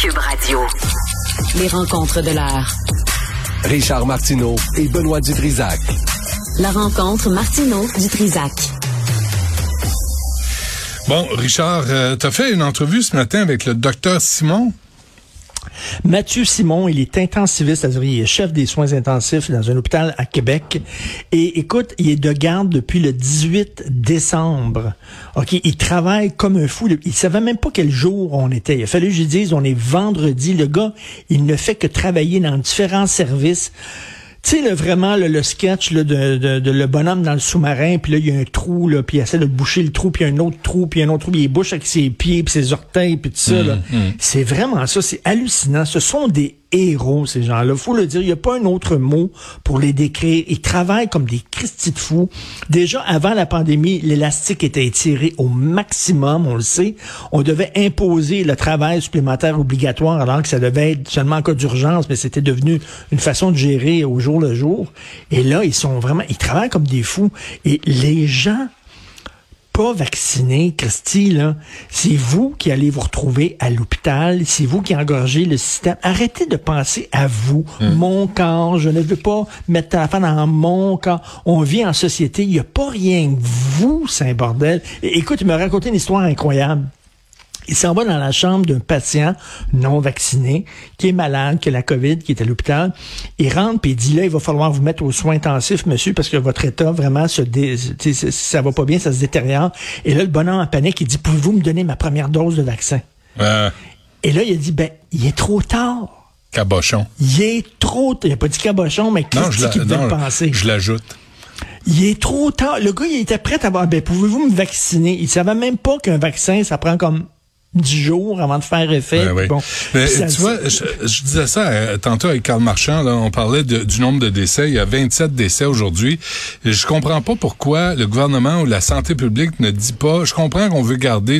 Cube Radio. Les rencontres de l'heure. Richard Martineau et Benoît Dutrisac. La rencontre Martineau du Trisac. Bon, Richard, euh, tu as fait une entrevue ce matin avec le docteur Simon? Mathieu Simon, il est intensiviste, c'est-à-dire il est chef des soins intensifs dans un hôpital à Québec. Et écoute, il est de garde depuis le 18 décembre. OK, il travaille comme un fou. Il savait même pas quel jour on était. Il a fallu que je dise, on est vendredi. Le gars, il ne fait que travailler dans différents services. Tu sais, vraiment, le, sketch de, de, le bonhomme dans le sous-marin, puis là, il y a un trou, là, puis il essaie de boucher le trou, puis un autre trou, puis un autre trou, puis il bouche avec ses pieds, puis ses orteils, puis tout ça. là. Mmh, mmh. C'est vraiment ça, c'est hallucinant. Ce sont des héros, ces gens-là. Faut le dire, il n'y a pas un autre mot pour les décrire. Ils travaillent comme des Christi de fous. Déjà, avant la pandémie, l'élastique était étiré au maximum, on le sait. On devait imposer le travail supplémentaire obligatoire alors que ça devait être seulement en cas d'urgence, mais c'était devenu une façon de gérer au jour le jour. Et là, ils sont vraiment, ils travaillent comme des fous. Et les gens pas vacciné, Christy, là, c'est vous qui allez vous retrouver à l'hôpital, c'est vous qui engorgez le système. Arrêtez de penser à vous, hmm. mon corps, je ne veux pas mettre la fin dans mon corps. On vit en société, il n'y a pas rien que vous, c'est un bordel. écoute, il m'a raconté une histoire incroyable. Il s'en va dans la chambre d'un patient non vacciné qui est malade, qui a la COVID, qui est à l'hôpital. Il rentre puis il dit là, il va falloir vous mettre aux soins intensifs, monsieur, parce que votre état vraiment se dé... ça va pas bien, ça se détériore. Et là, le bonhomme en panique, il dit pouvez-vous me donner ma première dose de vaccin? Et là, il a dit ben, il est trop tard. Cabochon. Il est trop. Il a pas dit cabochon, mais qu'est-ce qu'il devait penser? Je l'ajoute. Il est trop tard. Le gars, il était prêt à voir, ben, pouvez-vous me vacciner? Il savait même pas qu'un vaccin, ça prend comme du jour avant de faire effet. Bon, Mais, tu vois, je, disais ça euh, tantôt avec Carl Marchand, là, on parlait du nombre de décès. Il y a 27 décès aujourd'hui. Je comprends pas pourquoi le gouvernement ou la santé publique ne dit pas, je comprends qu'on veut garder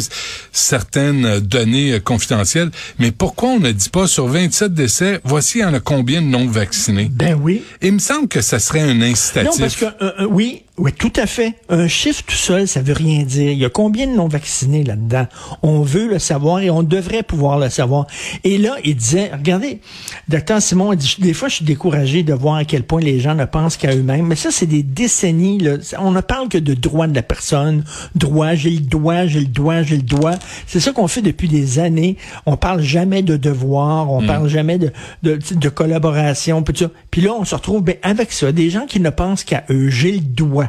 certaines données euh, confidentielles, mais pourquoi on ne dit pas sur 27 décès, voici il y en a combien de non vaccinés? Ben oui. Il me semble que ça serait un incitatif. Non, parce que, euh, oui, oui, tout à fait. Un chiffre tout seul, ça veut rien dire. Il y a combien de non-vaccinés là-dedans? On veut le savoir et on devrait pouvoir le savoir. Et là, il disait, regardez, docteur Simon, dit, des fois, je suis découragé de voir à quel point les gens ne pensent qu'à eux-mêmes. Mais ça, c'est des décennies. Là. On ne parle que de droit de la personne. Droit, j'ai le droit, j'ai le droit, j'ai le droit. C'est ça qu'on fait depuis des années. On parle jamais de devoir, on mm. parle jamais de, de, de collaboration. Puis là, on se retrouve ben, avec ça. Des gens qui ne pensent qu'à eux. J'ai le droit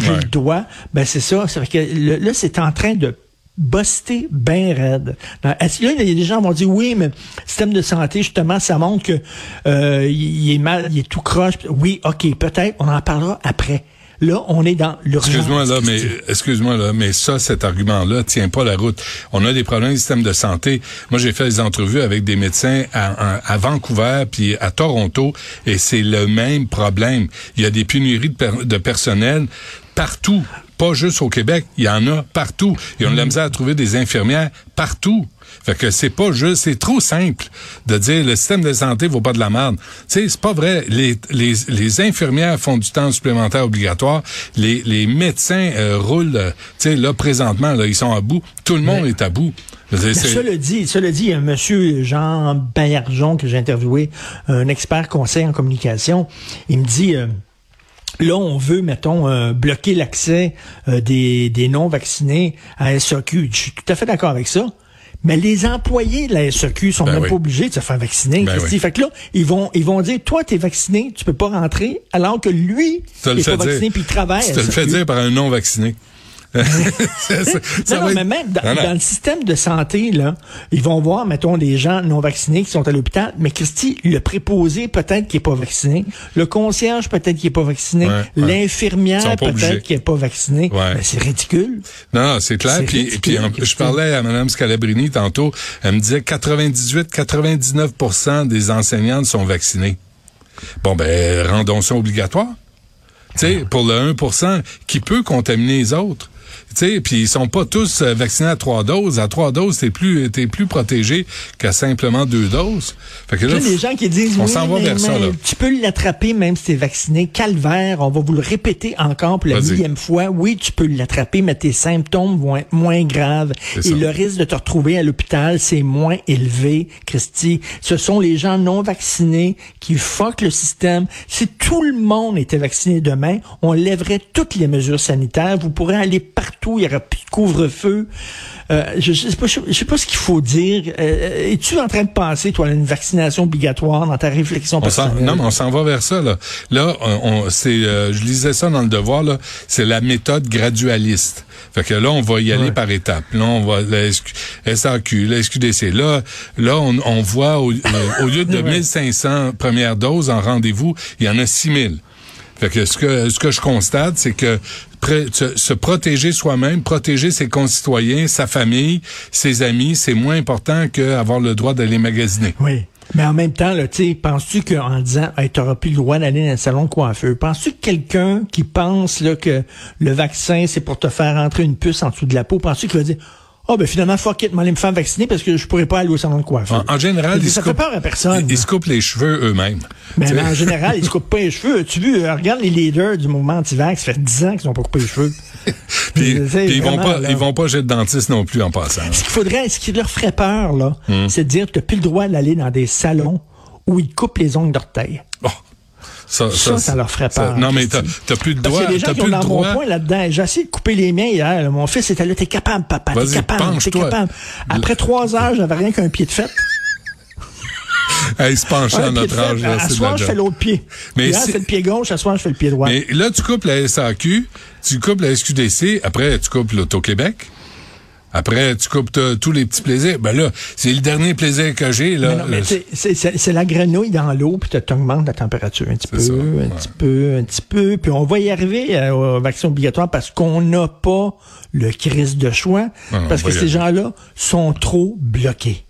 j'ai le doigt, ben c'est ça. C'est que là, c'est en train de buster bien raide. Là, il y a des gens qui vont dire oui, mais le système de santé, justement, ça montre que euh, il est mal, il est tout croche. Oui, ok, peut-être, on en parlera après. Là, on est dans l'urgence. Excuse-moi là, mais excuse-moi là, mais ça, cet argument-là tient pas la route. On a des problèmes du système de santé. Moi, j'ai fait des entrevues avec des médecins à, à Vancouver puis à Toronto, et c'est le même problème. Il y a des pénuries de, de personnel partout. Pas juste au Québec, il y en a partout. Ils ont de la misère à trouver des infirmières partout. Fait que c'est pas juste, c'est trop simple de dire le système de santé vaut pas de la merde. Tu sais, c'est pas vrai. Les, les, les, infirmières font du temps supplémentaire obligatoire. Les, les médecins euh, roulent, euh, tu sais, là, présentement, là, ils sont à bout. Tout le monde est à bout. Cela dit, cela dit, il y a un monsieur Jean Baillargeon que j'ai interviewé, un expert conseil en communication. Il me dit, euh, Là, on veut, mettons, euh, bloquer l'accès euh, des, des non-vaccinés à SAQ. Je suis tout à fait d'accord avec ça. Mais les employés de la SAQ sont ben même pas obligés de se faire vacciner. Ben Fait que là, ils vont, ils vont dire, toi, t'es vacciné, tu peux pas rentrer, alors que lui, il est pas vacciné puis il travaille. Tu te le fais dire par un non, mais même dans, le système de santé, là, ils vont voir, mettons, les gens non vaccinés qui sont à l'hôpital, mais Christy, le préposé peut-être qui est pas vacciné, le concierge peut-être qui est pas vacciné, l'infirmière peut-être qui est pas vacciné. Ben, c'est ridicule. Non, c'est clair. Puis, puis je parlais à Mme Scalabrini tantôt, elle me disait 98-99% des enseignantes sont vaccinées. Bon, ben, rendons ça obligatoire. Tu sais, pour le 1% qui peut contaminer les autres? Sais, puis ils sont pas tous euh, vaccinés à trois doses. À trois doses, t'es plus, t'es plus protégé qu'à simplement deux doses. Fait que là, les gens qui disent, on s'en va vers ça, là. tu peux l'attraper même si t'es vacciné. Calvaire, on va vous le répéter encore pour la millième fois. Oui, tu peux l'attraper, mais tes symptômes vont être moins graves. Et le risque de te retrouver à l'hôpital, c'est moins élevé, Christy. Ce sont les gens non vaccinés qui fuck le système. Si tout le monde était vacciné demain, on lèverait toutes les mesures sanitaires. Vous pourrez aller partout, il y aura plus de couvre-feu. Euh, je, sais pas, je, sais pas ce qu'il faut dire. Euh, es-tu en train de penser, toi, à une vaccination obligatoire dans ta réflexion personnelle? non, mais on s'en va vers ça. Là, là on, c'est, euh, je lisais ça dans le devoir. Là, c'est la méthode gradualiste. Fait que là, on va y aller par étapes. Là, on va la SAQ, la SQDC. Là, là, on, on voit au, au lieu de 1500 premières doses en rendez-vous, il y en a 6000. Fait que ce que ce que je constate, c'est que se, protéger soi-même, protéger ses concitoyens, sa famille, ses amis, c'est moins important qu'avoir le droit d'aller magasiner. Oui. Mais en même temps, tu penses-tu qu'en disant hey, tu n'auras plus le droit d'aller dans un salon de coiffeur, penses-tu que quelqu'un qui pense là, que le vaccin, c'est pour te faire entrer une puce en dessous de la peau, penses-tu qu'il va dire oh, ben finalement, fuck it, m'aller me faire vacciner parce que je pourrais pas aller au salon de coiffeur. En, général, ils ça fait peur à personne. Ils, se coupent les cheveux eux-mêmes. Mais, en général, ils se coupent pas les cheveux. Tu vu, euh, regarde les leaders du mouvement anti-vax, ça fait 10 ans qu'ils n'ont pas coupé les cheveux. puis, ils vont pas, ils vont pas chez le dentiste non plus en passant. Ce qu'il faudrait, ce qui leur ferait peur, là, hmm. c'est de dire que tu n'as plus le droit d'aller dans des salons où ils coupent les ongles d'orteil. Oh. Ça, ça, leur ferait peur. non, mais t'as plus de. Parce qu'il y a des gens qui ont dans mon point là-dedans. J'ai essayé de couper les miens hier. Mon fils était là. T'es capable, papa. T'es capable. T'es capable. Après trois heures, j'avais rien qu'un pied de fête. il se penchait à notre âge. à soir, je fais l'autre pied. Mais Hier, c'est le pied gauche, à soir, je fais le pied droit. Mais là, tu coupes la SAQ, tu coupes la SQDC, après, tu coupes l'Auto-Québec. Après, tu coupes tous les petits plaisirs. Ben là, c'est le dernier plaisir que j'ai. là. C'est la grenouille dans l'eau, puis tu augmentes la température un petit peu, un petit peu, un petit peu. Puis on va y arriver euh, au vaccin obligatoire parce qu'on n'a pas le crise de choix, parce que ces gens-là sont trop bloqués.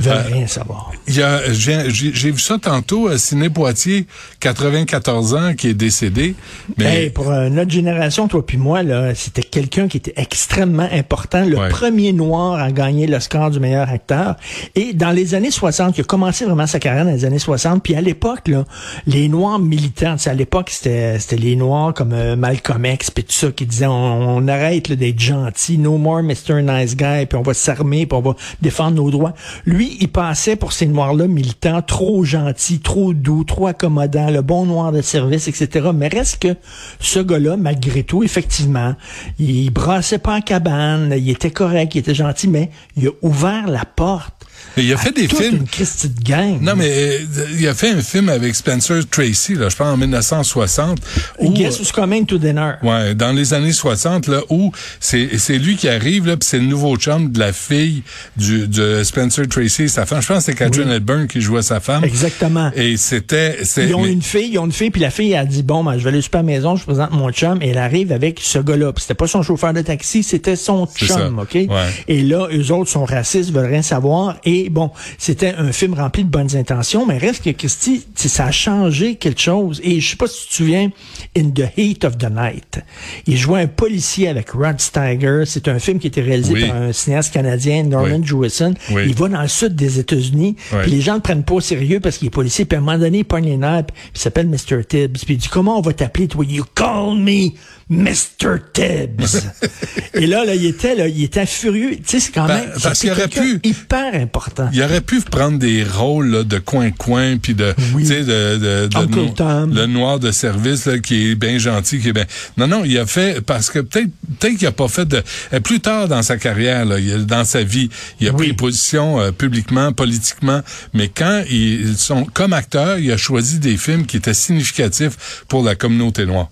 Hmm veulent euh, rien savoir. J'ai vu ça tantôt, à Ciné Poitiers, 94 ans, qui est décédé. Mais pour euh, notre génération, toi puis moi, là, c'était quelqu'un qui était extrêmement important, le premier noir à gagner le score du meilleur acteur. Et dans les années 60, il a commencé vraiment sa carrière dans les années 60. Puis à l'époque, là, les noirs militants, à l'époque, c'était les noirs comme euh, Malcolm X, puis tout ça, qui disaient on, arrête d'être gentil, no more Mr. Nice Guy, puis on va s'armer, puis on va défendre nos droits. Lui, il passait pour ces noirs-là militants trop gentils, trop doux, trop accommodants, le bon noir de service, etc. Mais reste que ce gars-là, malgré tout, effectivement, il brassait pas en cabane, il était correct, il était gentil, mais il a ouvert la porte il a fait des films. Une de gang. Non, mais euh, il a fait un film avec Spencer Tracy, là, je pense en 1960. Où, Guess who's coming to dinner. Ouais, dans les années 60, là, où c'est lui qui arrive là, puis c'est le nouveau chum de la fille du de Spencer Tracy, sa femme. Je pense que c'est Catherine oui. Hepburn qui jouait sa femme. Exactement. Et c'était. Ils ont une fille, ils ont une fille, puis la fille a dit bon, ben, je vais aller super à la maison, je présente mon chum, et elle arrive avec ce gars-là. C'était pas son chauffeur de taxi, c'était son chum, ok? Ouais. Et là, eux autres sont racistes, veulent rien savoir, et bon, c'était un film rempli de bonnes intentions, mais reste que Christy, ça a changé quelque chose. Et je sais pas si tu te souviens, In the Heat of the Night, il jouait un policier avec Rod Steiger. C'est un film qui a été réalisé par un cinéaste canadien, Norman Jewison. Il va dans le sud des États-Unis, puis les gens le prennent pas au sérieux parce qu'il est policier. Puis à un moment donné, il pogne les nerfs, puis il s'appelle Mr. Tibbs. Puis il dit, comment on va t'appeler, toi? You call me Mr. Tibbs. et là, là, il était, là, il était furieux. Tu sais, c'est quand ben, même, parce qu'il aurait pu, hyper important. Il aurait pu prendre des rôles, là, de coin-coin, puis de, tu sais, de, de, de le noir de service, là, qui est bien gentil, qui est bien, non, non, il a fait, parce que peut-être, peut-être qu'il a pas fait de, euh, plus tard dans sa carrière, là, dans sa vie, il a pris position euh, publiquement, politiquement, mais quand ils sont, comme acteur, il a choisi des films qui étaient significatifs pour la communauté noire.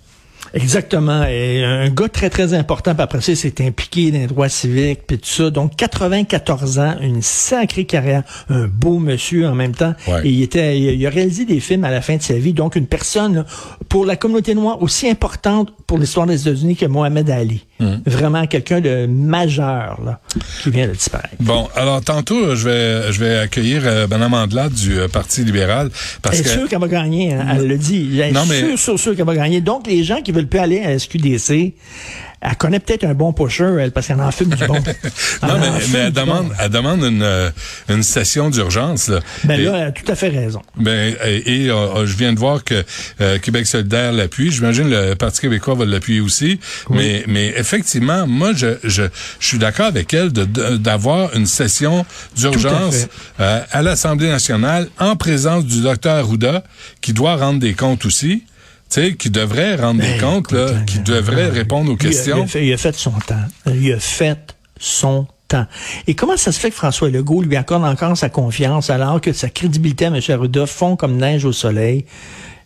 Exactement. Et un gars très, très important. Puis après ça, s'est impliqué dans les droits civiques, puis tout ça. Donc, 94 ans, une sacrée carrière, un beau monsieur en même temps. Et il était, il a réalisé des films à la fin de sa vie. Donc, une personne, pour la communauté noire, aussi importante pour l'histoire des États-Unis que Mohamed Ali. Hmm. Vraiment quelqu'un de majeur, là, qui vient de disparaître. Bon, alors, tantôt, je vais, je vais accueillir euh, Mme Andela du euh, Parti libéral. Parce elle est sûre qu'elle va gagner, hein, elle le dit. Elle est non, mais... sûre, sûre, sûre qu'elle va gagner. Donc, les gens qui veulent plus aller à SQDC, elle connaît peut-être un bon pusher, elle, parce qu'elle en fume du bon. non, mais, mais elle demande, bon. elle demande une, euh, une session d'urgence. Là. Ben Et- là, elle a tout à fait raison. Ben, et, et, euh, je viens de voir que euh, Québec solidaire l'appuie. J'imagine le Parti québécois va l'appuyer aussi. Mais, mais effectivement, moi, je, je, je suis d'accord avec elle de- de- d'avoir une session d'urgence fait. euh, à l'Assemblée nationale en présence du docteur Arruda, qui doit rendre des comptes aussi. Tu sais, qui devrait rendre des Ben, comptes, là, qui euh, devrait euh, répondre aux il a- questions. Il a, fait, il a fait son temps. Il a fait son temps. Et comment ça se fait que François Legault lui accorde encore sa confiance alors que sa crédibilité à M. Arruda fond comme neige au soleil?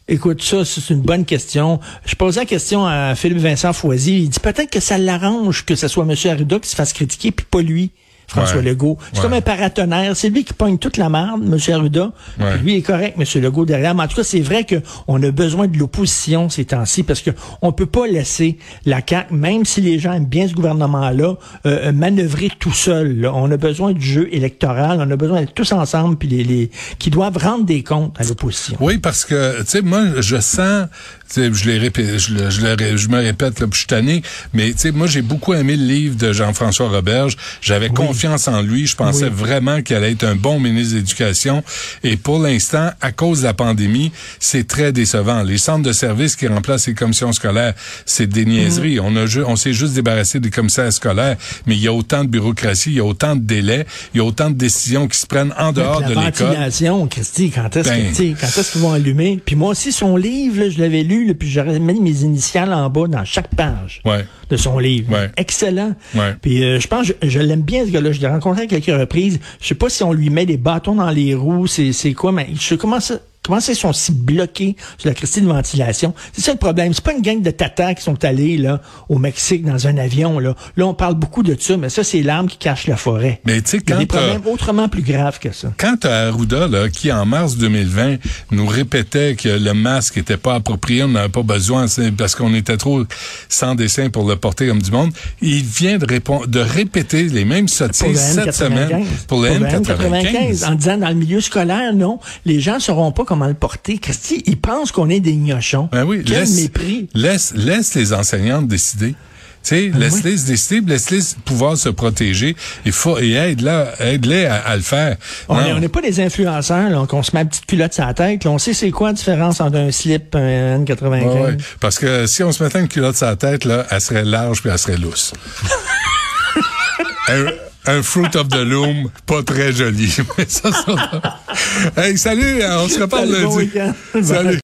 Écoute, ça, c'est une bonne question. Je posais la question à Philippe Vincent Foisy. Il dit peut-être que ça l'arrange que ce soit M. Arruda qui se fasse critiquer, puis pas lui. François Ouais. Legault. C'est Ouais. comme un paratonnerre. C'est lui qui pogne toute la merde, M. Arruda. Ouais. Lui est correct, M. Legault, derrière. Mais en tout cas, c'est vrai qu'on a besoin de l'opposition ces temps-ci parce que on peut pas laisser la CAQ, même si les gens aiment bien ce gouvernement-là, euh, manœuvrer tout seul. là. On a besoin du jeu électoral. On a besoin d'être tous ensemble, puis les, les qui doivent rendre des comptes à l'opposition. Oui, parce que, tu sais, moi, je sens, je, l'ai répé- je, le- je, le je me répète, là, je suis tanné, mais moi, j'ai beaucoup aimé le livre de Jean-François Roberge. J'avais confiance en lui. Je pensais Oui. vraiment qu'il allait être un bon ministre de l'Éducation. Et pour l'instant, à cause de la pandémie, c'est très décevant. Les centres de services qui remplacent les commissions scolaires, c'est des niaiseries. On a, on s'est juste débarrassé des commissaires scolaires, mais il y a autant de bureaucratie, il y a autant de délais, il y a autant de décisions qui se prennent en dehors la de l'école. ventilation, Christy, quand est-ce Ben. que, tu sais, quand est-ce qu'ils vont allumer? Puis moi aussi, son livre, là, je l'avais lu, là, puis j'aurais mis mes initiales en bas dans chaque page Ouais. de son livre. Ouais. Excellent. Ouais. Puis euh, je pense, je, je l'aime bien ce gars-là. Je l'ai rencontré à quelques reprises. Je sais pas si on lui met des bâtons dans les roues, c'est c'est quoi, mais je sais comment ça. Comment ça, ils sont si bloqués sur la Christie de ventilation? C'est ça le problème. C'est pas une gang de tatas qui sont allés là au Mexique dans un avion. Là, là on parle beaucoup de ça, mais ça, c'est l'arme qui cache la forêt. Mais tu sais, Il y a quand des problèmes autrement plus graves que ça. Quant à Arruda, là, qui en mars 2020 nous répétait que le masque était pas approprié, on n'avait pas besoin, parce qu'on était trop sans dessin pour le porter comme du monde, il vient de, répondre, de répéter les mêmes sottises cette semaine M95. pour le M95. En disant dans le milieu scolaire, non, les gens sauront pas comment le porter. Christy, ils pensent qu'on est des gnochons. Ben oui, Quel laisse, mépris. Laisse, laisse les enseignantes décider. Tu sais, Ah laisse-les se décider, laisse-les pouvoir se protéger. Il faut, et aide-les aide à, à le faire. On n'est pas des influenceurs, là, qu'on se met une petite culotte sur la tête. là. on sait c'est quoi la différence entre un slip et un N95. Ouais, ouais. Parce que si on se mettait une culotte sur la tête, là, elle serait large puis elle serait lousse. un fruit of the loom, pas très joli. Mais ça. Hey, salut, on se reparle bon lundi. Salut.